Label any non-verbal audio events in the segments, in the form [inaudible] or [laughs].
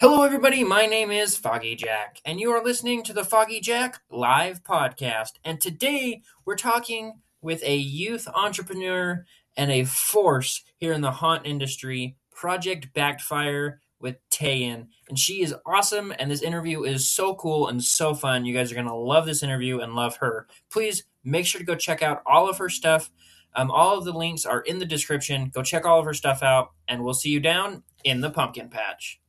Hello, everybody. My name is Foggy Jack, and you are listening to the Foggy Jack Live Podcast. And today we're talking with a youth entrepreneur and a force here in the haunt industry, Project Backfire with Tayen. And she is awesome, and this interview is so cool and so fun. You guys are going to love this interview and love her. Please make sure to go check out all of her stuff. Um, all of the links are in the description. Go check all of her stuff out, and we'll see you down in the pumpkin patch.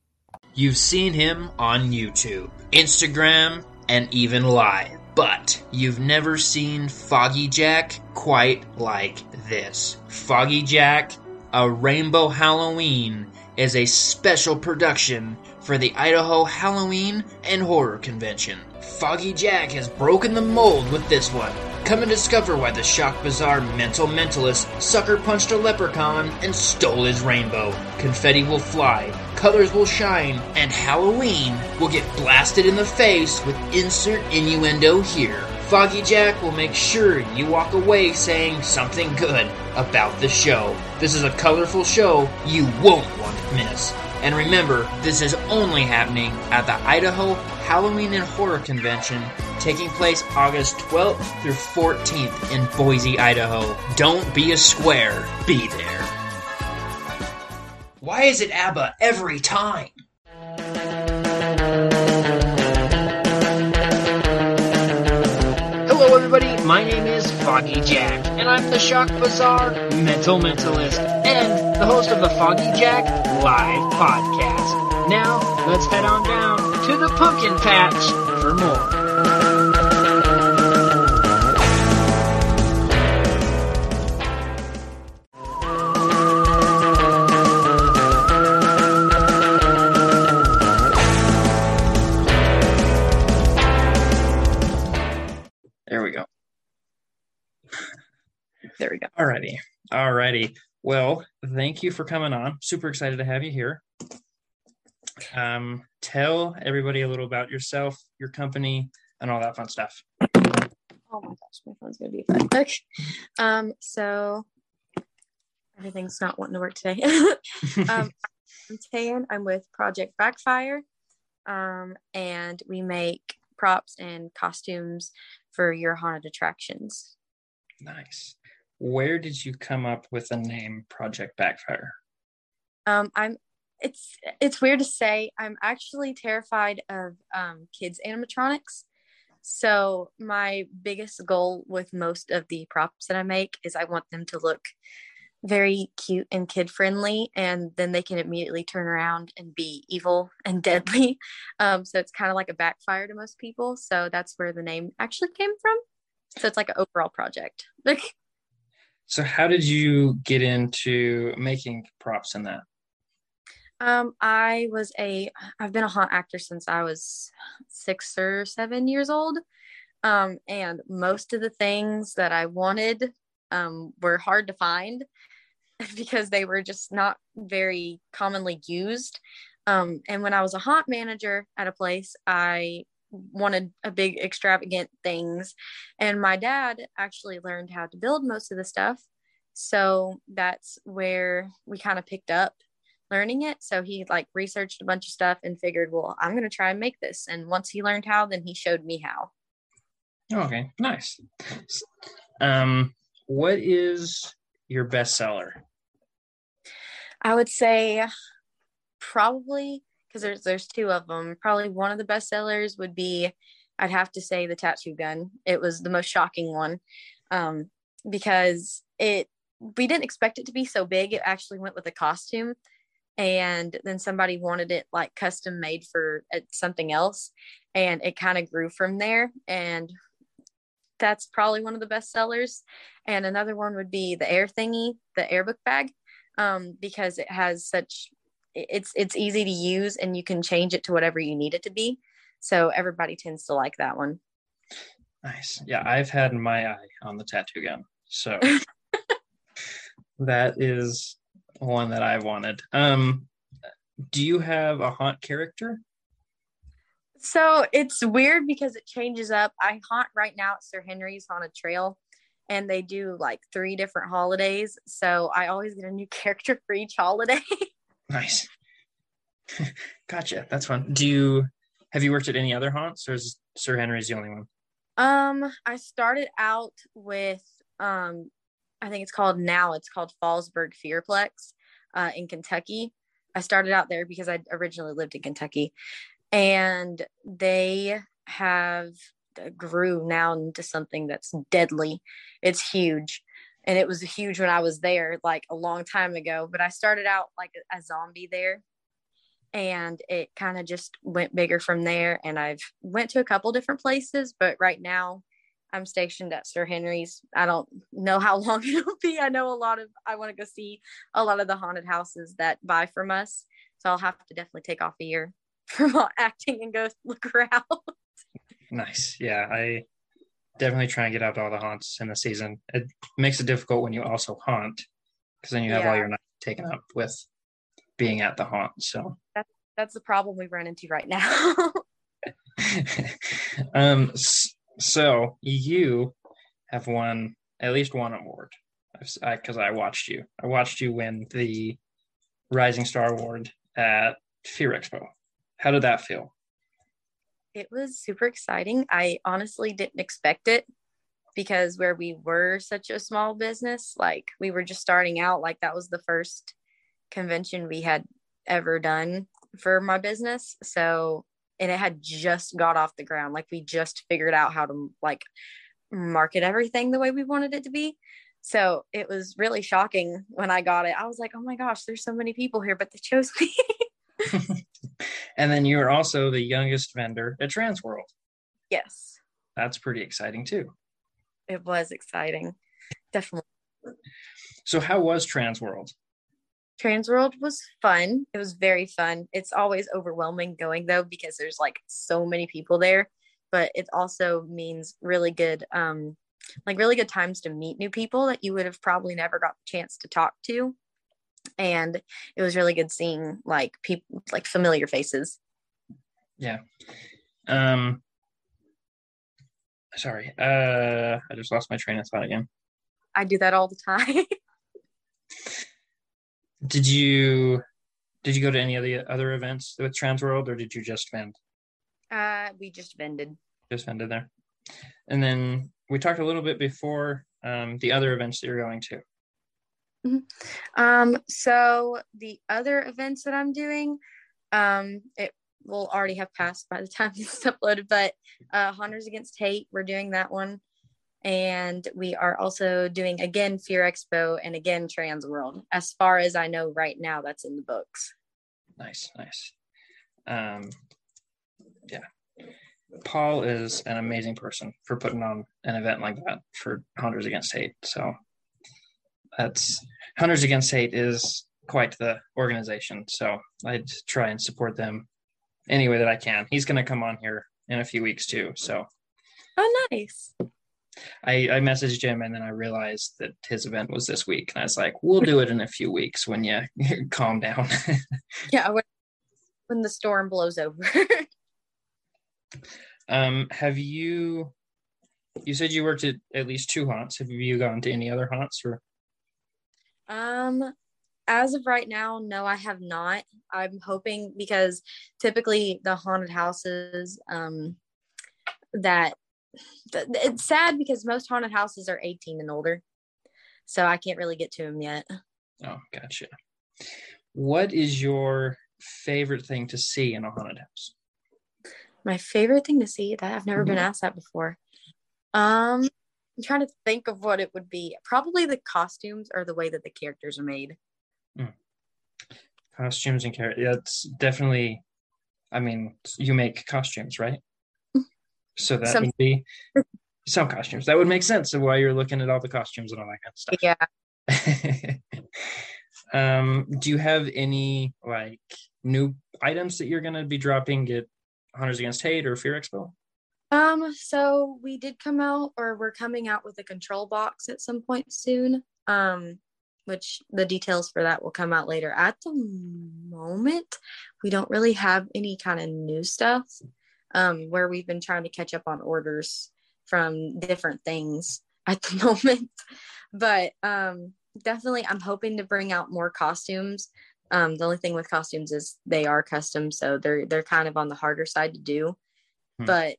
You've seen him on YouTube, Instagram, and even live, but you've never seen Foggy Jack quite like this. Foggy Jack, a Rainbow Halloween, is a special production for the Idaho Halloween and Horror Convention. Foggy Jack has broken the mold with this one. Come and discover why the Shock bizarre mental mentalist sucker punched a leprechaun and stole his rainbow. Confetti will fly, colors will shine, and Halloween will get blasted in the face with insert innuendo here. Foggy Jack will make sure you walk away saying something good about the show. This is a colorful show you won't want to miss. And remember, this is only happening at the Idaho Halloween and Horror Convention taking place August 12th through 14th in Boise, Idaho. Don't be a square, be there. Why is it ABBA every time? Hello, everybody. My name is Foggy Jack, and I'm the Shock Bazaar Mental Mentalist and the host of the Foggy Jack Live Podcast. Now, let's head on down to the pumpkin patch for more. Alrighty. Well, thank you for coming on. Super excited to have you here. Um, tell everybody a little about yourself, your company, and all that fun stuff. Oh my gosh, my phone's gonna be fun. Okay. Um, so everything's not wanting to work today. [laughs] um, I'm Tayen. I'm with Project Backfire. Um, and we make props and costumes for your haunted attractions. Nice. Where did you come up with the name Project Backfire? Um, I'm it's it's weird to say. I'm actually terrified of um, kids animatronics. So my biggest goal with most of the props that I make is I want them to look very cute and kid friendly, and then they can immediately turn around and be evil and [laughs] deadly. Um, so it's kind of like a backfire to most people. So that's where the name actually came from. So it's like an overall project. [laughs] So, how did you get into making props in that? Um, I was a I've been a haunt actor since I was six or seven years old. Um, and most of the things that I wanted um, were hard to find [laughs] because they were just not very commonly used. Um, and when I was a haunt manager at a place, I wanted a big extravagant things. And my dad actually learned how to build most of the stuff. So that's where we kind of picked up learning it. So he like researched a bunch of stuff and figured, well, I'm going to try and make this. And once he learned how, then he showed me how. Okay, nice. Um, what is your bestseller? I would say probably because there's there's two of them. Probably one of the best sellers would be I'd have to say the tattoo gun. It was the most shocking one um, because it we didn't expect it to be so big. It actually went with a costume, and then somebody wanted it like custom made for uh, something else, and it kind of grew from there. And that's probably one of the best sellers. And another one would be the air thingy, the air book bag, um, because it has such it's it's easy to use and you can change it to whatever you need it to be. So everybody tends to like that one. Nice. Yeah, I've had my eye on the tattoo gun. So [laughs] that is one that I wanted. Um do you have a haunt character? So it's weird because it changes up. I haunt right now at Sir Henry's on a Trail, and they do like three different holidays. So I always get a new [laughs] character for each holiday. Nice. [laughs] gotcha. That's fun. Do you have you worked at any other haunts, or is Sir Henry's the only one? Um, I started out with um, I think it's called now it's called Fallsburg Fearplex, uh, in Kentucky. I started out there because I originally lived in Kentucky, and they have grew now into something that's deadly. It's huge. And it was huge when I was there like a long time ago. But I started out like a, zombie there. And it kind of just went bigger from there. And I've went to a couple different places, but right now I'm stationed at Sir Henry's. I don't know how [laughs] long it'll be. I know a lot of I want to go see a lot of the haunted houses that buy from us. So I'll have to definitely take off a year [laughs] from acting and go look around. Nice. Yeah, I definitely try and get out to all the haunts in the season. It makes it difficult when you also haunt because then you have yeah. all your night taken up with being at the haunt. So that's that's the problem we run into right now. [laughs] um. So you have won at least one award because I, I watched you. I watched you win the Rising Star Award at Fear Expo. How did that feel? It was super exciting. I honestly didn't expect it because where we were such a small business, like we were just starting out, like that was the first convention we had ever done for my business. So, and it had just got off the ground. Like we just figured out how to like market everything the way we wanted it to be. So it was really shocking when I got it. I was like, oh my gosh, there's so many people here, but they chose me. [laughs] [laughs] and then you are also the youngest vendor at Transworld. Yes. That's pretty exciting too. It was exciting. Definitely. So how was Transworld? Transworld was fun. It was very fun. It's always overwhelming going though because there's like so many people there, but it also means really good um like really good times to meet new people that you would have probably never got the chance to talk to and it was really good seeing like people like familiar faces. Yeah. Um sorry uh i just lost my train of thought again. I do that all the time. [laughs] Did you did you go to any of the other events with transworld or did you just vend? Uh we just vended. Just vended there. And then we talked a little bit before um, the other events that you're going to Mm-hmm. Um, so the other events that I'm doing, um, it will already have passed by the [laughs] time it's uploaded, but uh, Haunters Against Hate, we're doing that one. And we are also doing again Fear Expo and again Transworld. As far as I know right now, that's in the books. Nice, nice. Um, yeah. Paul is an amazing person for putting on an event like that for Haunters Against Hate. So that's Haunters Against Hate is quite the organization. So I'd try and support them any way that I can. He's going to come on here in a few weeks too. So. Oh, nice. I, I messaged him and then I realized that his event was this week. And I was like, we'll do it in a few weeks when you [laughs] calm down. [laughs] yeah. When, when the storm blows over. [laughs] um, have you, you said you worked at at least two haunts. Have you gone to any other haunts or? Um, as of right now, no, I have not. I'm hoping because typically the haunted houses, um, that th- it's sad because most haunted houses are 18 and older, so I can't really get to them yet. Oh, gotcha. What is your favorite thing to see in a haunted house? My favorite thing to see that I've never mm-hmm. been asked that before. Um, I'm trying to think of what it would be. Probably the costumes or the way that the characters are made. Mm. Costumes and characters. Yeah, it's definitely. I mean, you make costumes, right? [laughs] So that some, would be [laughs] some costumes. That would make sense of why you're looking at all the costumes and all that kind of stuff. Yeah. [laughs] um, do you have any like new items that you're gonna be dropping at Haunters Against Hate or Fear Expo? Um, so we did come out or we're coming out with a control box at some point soon. Um, which the details for that will come out later. At the moment, we don't really have any kind of new stuff. Um, where we've been trying to catch up on orders from different things [laughs] at the moment. But um definitely I'm hoping to bring out more costumes Um, the only thing with costumes is they are custom, so they're they're kind of on the harder side to do. Hmm. But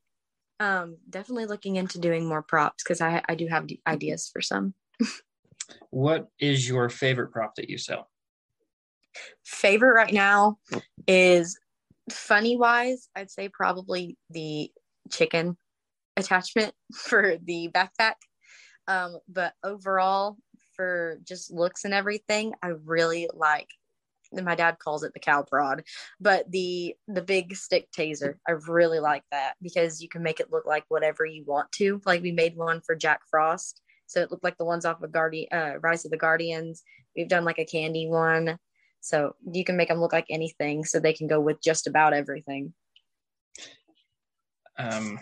um, definitely looking into doing more props because I I do have ideas for some. What is your favorite prop that you sell? Favorite right now is funny wise, I'd say probably the chicken attachment [laughs] for the backpack. Um, but overall, for just looks and everything, I really like. My dad calls it the cow prod, but the the big stick taser, I really like that because you can make it look like whatever you want to. Like we made one for Jack Frost, so it looked like the ones off of Guardian, uh, Rise of the Guardians. We've done like a candy one, so you can make them look like anything, so they can go with just about everything. Um,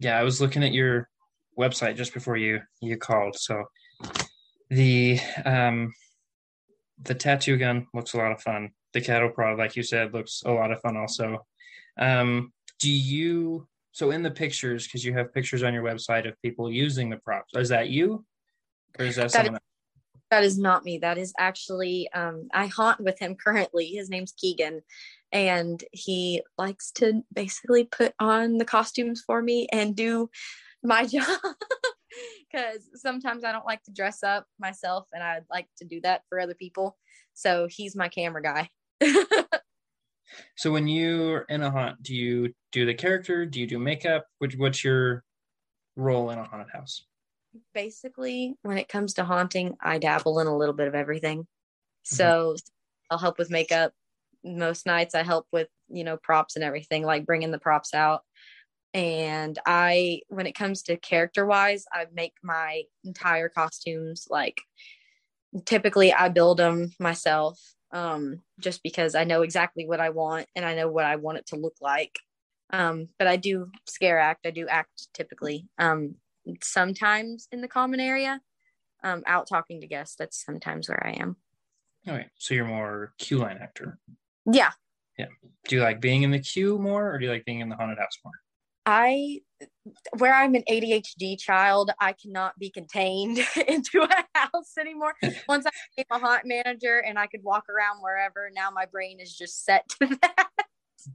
yeah, I was looking at your website just before you you called. So the um, the tattoo gun looks a lot of fun. The cattle prod, like you said, looks a lot of fun also. Um, do you so in the pictures because you have pictures on your website of people using the props? Is that you, or is that, That someone? That is not me. That is actually um, I haunt with him currently. His name's Keegan, and he likes to basically put on the costumes for me and do my [laughs] job. [laughs] Because sometimes I don't like to dress up myself, and I'd like to do that for other people. So he's my camera guy. [laughs] So when you're in a haunt, do you do the character? Do you do makeup? Which what's your role in a haunted house? basically when it comes to haunting i dabble in a little bit of everything mm-hmm. so i'll help with makeup most nights i help with you know props and everything like bringing the props out and i when it comes to character wise i make my entire costumes like typically i build them myself um just because i know exactly what i want and i know what i want it to look like um but i do scare act i do act typically um sometimes in the common area um out talking to guests that's sometimes where i am All right. So you're more queue line actor. yeah Yeah. Do you like being in the queue more, or do you like being in the haunted house more? I where i'm an adhd child i cannot be contained [laughs] into a house anymore [laughs] once i became a haunt manager and i could walk around wherever now my brain is just set to [laughs] that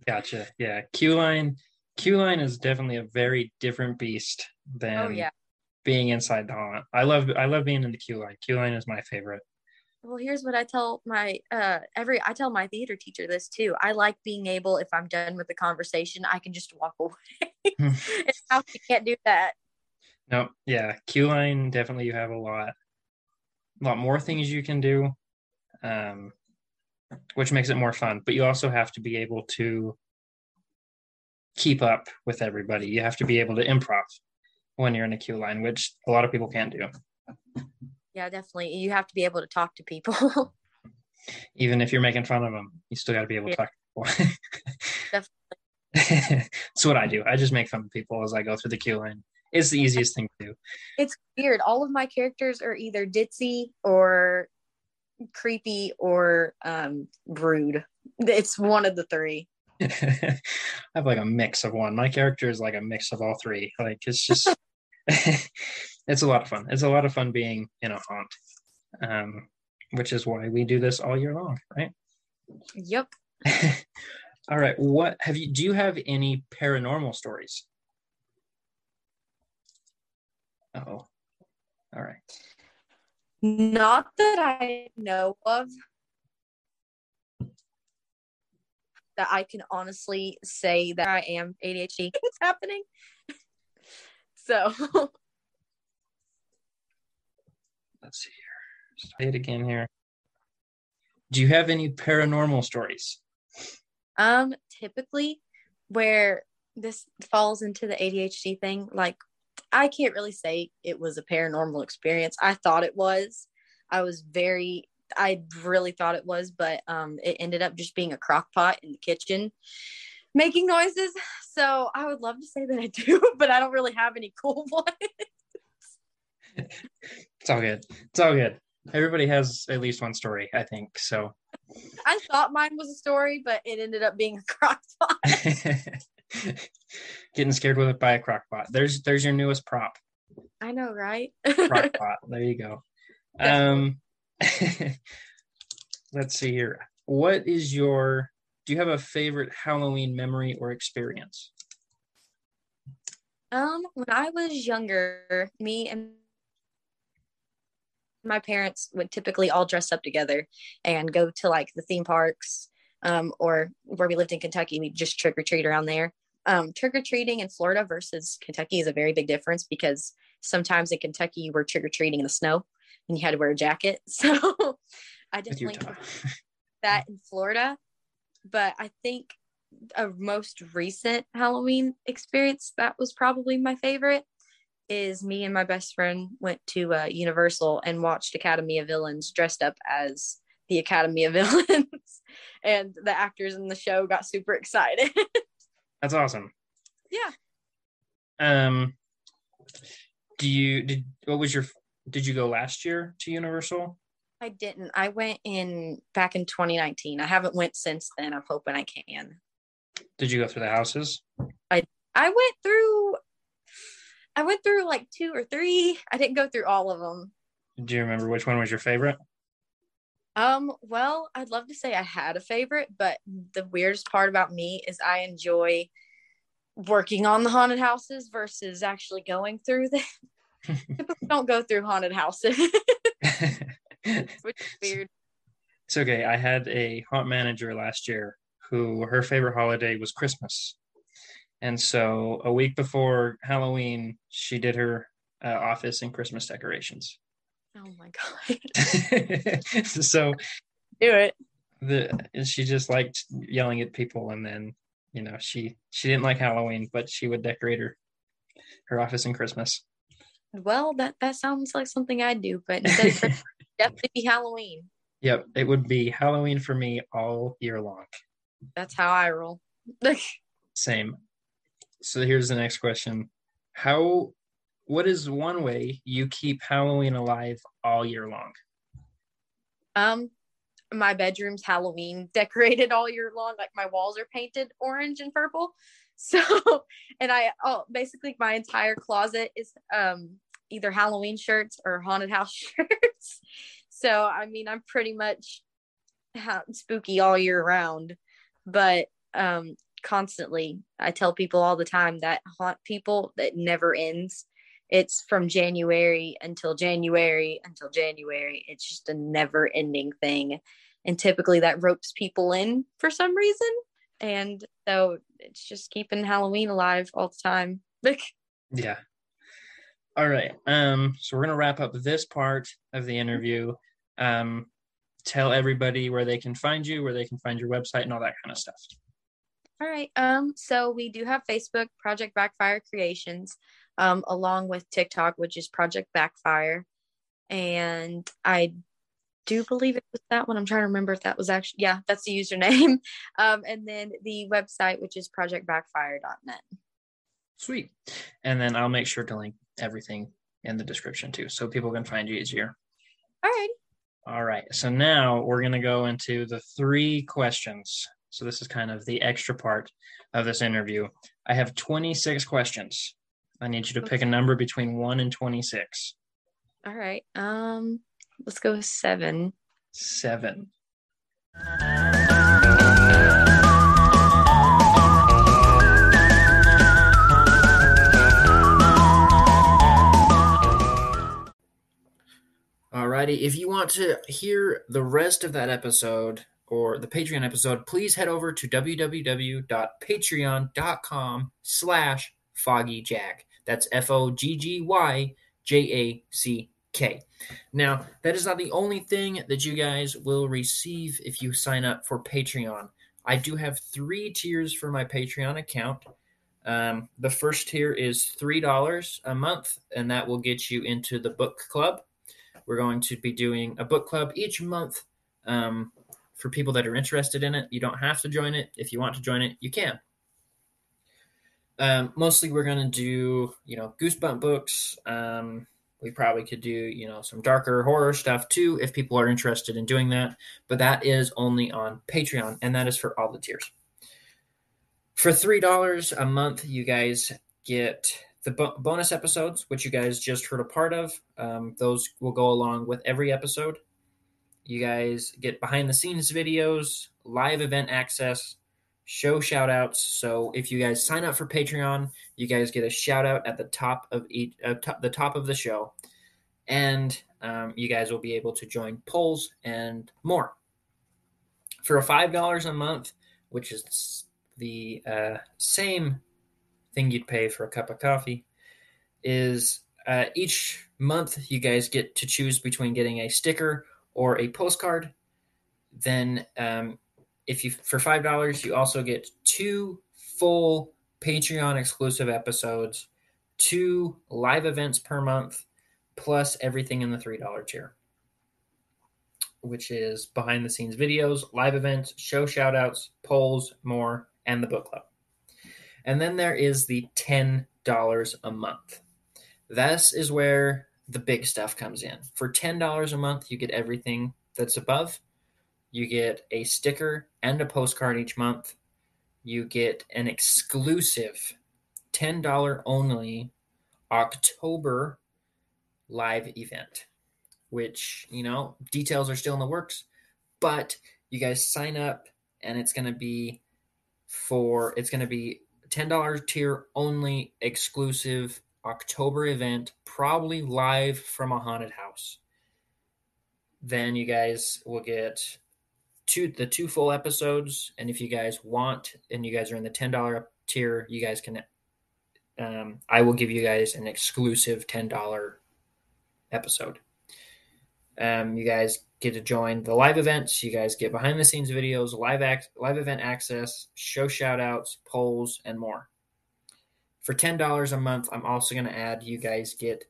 Gotcha. Yeah. Q line Q line is definitely a very different beast oh, than oh yeah being inside the haunt. I love I love being in the Q line. Q line is my favorite. Well here's what i tell my uh every i tell my theater teacher this too i like being able if i'm done with the conversation i can just walk [laughs] away [laughs] and how you can't do that No, yeah, queue line definitely you have a lot, a lot more things you can do, um, which makes it more fun. But you also have to be able to keep up with everybody. You have to be able to improv when you're in a queue line, which a lot of people can't do. Yeah definitely you have to be able to talk to people [laughs] Even if you're making fun of them, you still got to be able to talk to people. [laughs] That's what I do. I just make fun of people as I go through the queue line. It's the easiest thing to do. it's weird. All of my characters are either ditzy or creepy or um rude. It's one of the three. [laughs] I have like a mix of one. My character is like a mix of all three. Like it's just it's a lot of fun. It's a lot of fun being in a haunt. Um, which is why we do this all year long, right? Yep. [laughs] all right. What have you do you have any paranormal stories? Oh. All right. Not that I know of that I can honestly say that I am ADHD. [laughs] It's happening. [laughs] So Let's see here. Say it again here. Do you have any paranormal stories? Um, typically, where this falls into the ADHD thing, like I can't really say it was a paranormal experience. I thought it was. I was very, I really thought it was, but um, it ended up just being a crock pot in the kitchen making noises. So I would love to say that I do, [laughs] but I don't really have any cool [laughs] ones. It's all good. It's all good. Everybody has at least one story, I think. So I thought mine was a story, but it ended up being a [laughs] crock pot. [laughs] getting scared with it by a crock pot. There's there's your newest prop. I know, right? Crock [laughs] pot. There you go. Um let's see here. what is your do you have a favorite Halloween memory or experience? Um, when I was younger, me and my parents would typically all dress up together and go to like the theme parks um, or where we lived in Kentucky, we'd just trick or treat around there. Um, trick or treating in Florida versus Kentucky is a very big difference because sometimes in Kentucky you were trick or treating in the snow and you had to wear a jacket. [laughs] So I definitely [laughs] that in Florida. But I think a most recent Halloween experience that was probably my favorite is me and my best friend went to uh, Universal and watched Academy of Villains dressed up as the Academy of [laughs] Villains, and the actors in the show got super excited. [laughs] That's awesome. Yeah. Um, do you did what was your did you go last year to Universal? I didn't. I went in back in 2019. I haven't went since then. I'm hoping I can. Did you go through the houses? I I went through I went through like two or three. I didn't go through all of them. Do you remember which one was your favorite? Um, well, I'd love to say I had a favorite, but the weirdest part about me is I enjoy working on the haunted houses versus actually going through them. [laughs] don't go through haunted houses. [laughs] Which is [laughs] weird. It's okay. I had a haunt manager last year who her favorite holiday was Christmas. And so a week before Halloween, she did her uh, office and Christmas decorations. Oh my god. [laughs] [laughs] so do it. The she just liked yelling at people and then, you know, she she didn't like Halloween, but she would decorate her her office and Christmas. Well, that that sounds like something I'd do, but [laughs] definitely be Halloween. Yep, it would be Halloween for me all year long. That's how I roll. Same. So here's the next question. How what is one way you keep Halloween alive all year long? Um my bedroom's Halloween [laughs] decorated all year long. Like my walls are painted orange and purple. [laughs] So and I oh basically my entire closet is um either Halloween shirts or haunted house [laughs] shirts. So I mean I'm pretty much spooky all year round. But um constantly. I tell people all the time that haunt people that never ends. It's from January until January until January. It's just a never ending thing. And typically that ropes people in for some reason. And so it's just keeping Halloween alive all the time. [laughs] yeah. All right. Um, so we're gonna wrap up this part of the interview. Um, tell everybody where they can find you, where they can find your website and all that kind of stuff. All right. Um, so we do have Facebook, Project Backfire Creations, um, along with TikTok, which is Project Backfire. And I do believe it was that one. I'm trying to remember if that was actually, yeah, that's the username. [laughs] Um, and then the website, which is projectbackfire.net. Sweet. And then I'll make sure to link everything in the description too, so people can find you easier. All right. All right. So now we're going to go into the three questions so this is kind of the extra part of this interview. I have 26 questions. I need you to pick a number between 1 and 26. All right. Um let's go with 7. 7. Alrighty, if you want to hear the rest of that episode, or the Patreon episode, please head over to www.patreon.com slash foggyjack. That's F-O-G-G-Y-J-A-C-K. Now, that is not the only thing that you guys will receive if you sign up for Patreon. I do have three tiers for my Patreon account. Um, the first tier is $3 a month, and that will get you into the book club. We're going to be doing a book club each month um, for people that are interested in it. You don't have to join it. If you want to join it, you can. Um, mostly, we're going to do, you know, Goosebump books. Um, we probably could do, you know, some darker horror stuff too if people are interested in doing that. But that is only on Patreon, and that is for all the tiers. For $3 a month, you guys get the bo- bonus episodes, which you guys just heard a part of. Um, those will go along with every episode you guys get behind the scenes videos, live event access, show shout outs. So if you guys sign up for Patreon, you guys get a shout out at the top of each uh, the top of the show. And um, you guys will be able to join polls and more. For a $5 a month, which is the uh, same thing you'd pay for a cup of coffee, is uh, each month you guys get to choose between getting a sticker or a postcard. Then, um, if you for five dollars, you also get two full Patreon exclusive episodes, two live events per month, plus everything in the three dollar tier, which is behind the scenes videos, live events, show shout outs, polls, more, and the book club. And then there is the ten dollars a month. This is where the big stuff comes in. For $10 a month, you get everything that's above. You get a sticker and a postcard each month. You get an exclusive $10 only October live event, which, you know, details are still in the works, but you guys sign up and it's going to be for, it's going to be $10 tier only exclusive October event, probably live from a haunted house. Then you guys will get two the two full episodes, and if you guys want, and you guys are in the ten dollar tier, you guys can. Um, I will give you guys an exclusive ten dollar episode. Um, you guys get to join the live events. You guys get behind the scenes videos, live act, live event access, show shout outs, polls, and more for $10 a month i'm also going to add you guys get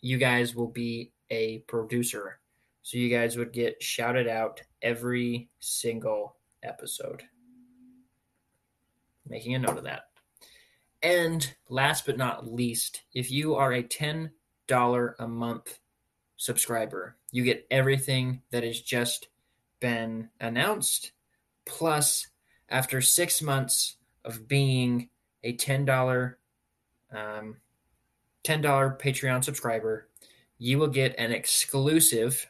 you guys will be a producer. So you guys would get shouted out every single episode. Making a note of that. And last but not least if you are a $10 a month subscriber you get everything that has just been announced plus after six months of being a $10 um, $10 Patreon subscriber, you will get an exclusive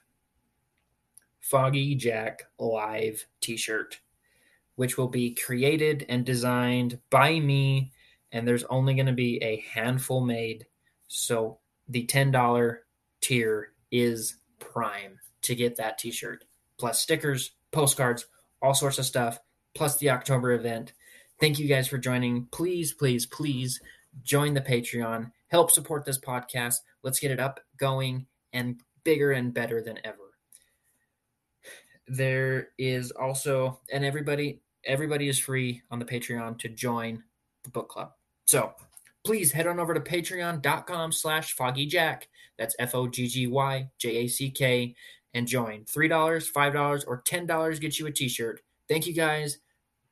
Foggy Jack Live t shirt, which will be created and designed by me. And there's only going to be a handful made. So the $10 tier is prime to get that t shirt, plus stickers, postcards, all sorts of stuff, plus the October event. Thank you guys for joining. Please, please, please join the Patreon, help support this podcast. Let's get it up, going, and bigger and better than ever. There is also, and everybody, everybody is free on the Patreon to join the book club. So please head on over to patreon.com slash foggyjack. That's F-O-G-G-Y-J-A-C-K and join. $3, $5, or $10 gets you a t-shirt. Thank you guys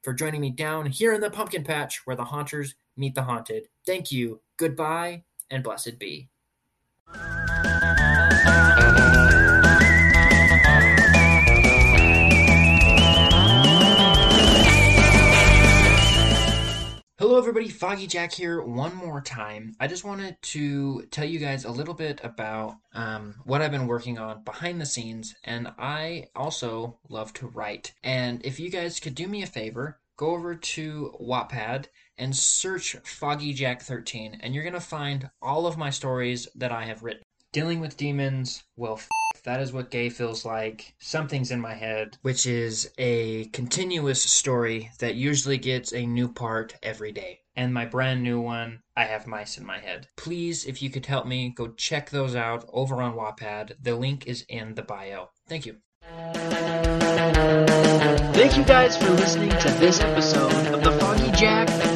for joining me down here in the pumpkin patch where the haunters meet the haunted. Thank you, goodbye, and blessed be. Hello, everybody. Foggy Jack here one more time. I just wanted to tell you guys a little bit about um, what I've been working on behind the scenes, and I also love to write. And if you guys could do me a favor, go over to Wattpad and search Foggy Jack 13, and you're going to find all of my stories that I have written. Dealing with demons, well, f- that is what gay feels like. Something's in my head, which is a continuous story that usually gets a new part every day. And my brand new one, I have mice in my head. Please, if you could help me, go check those out over on Wattpad. The link is in the bio. Thank you. Thank you guys for listening to this episode of the Foggy Jack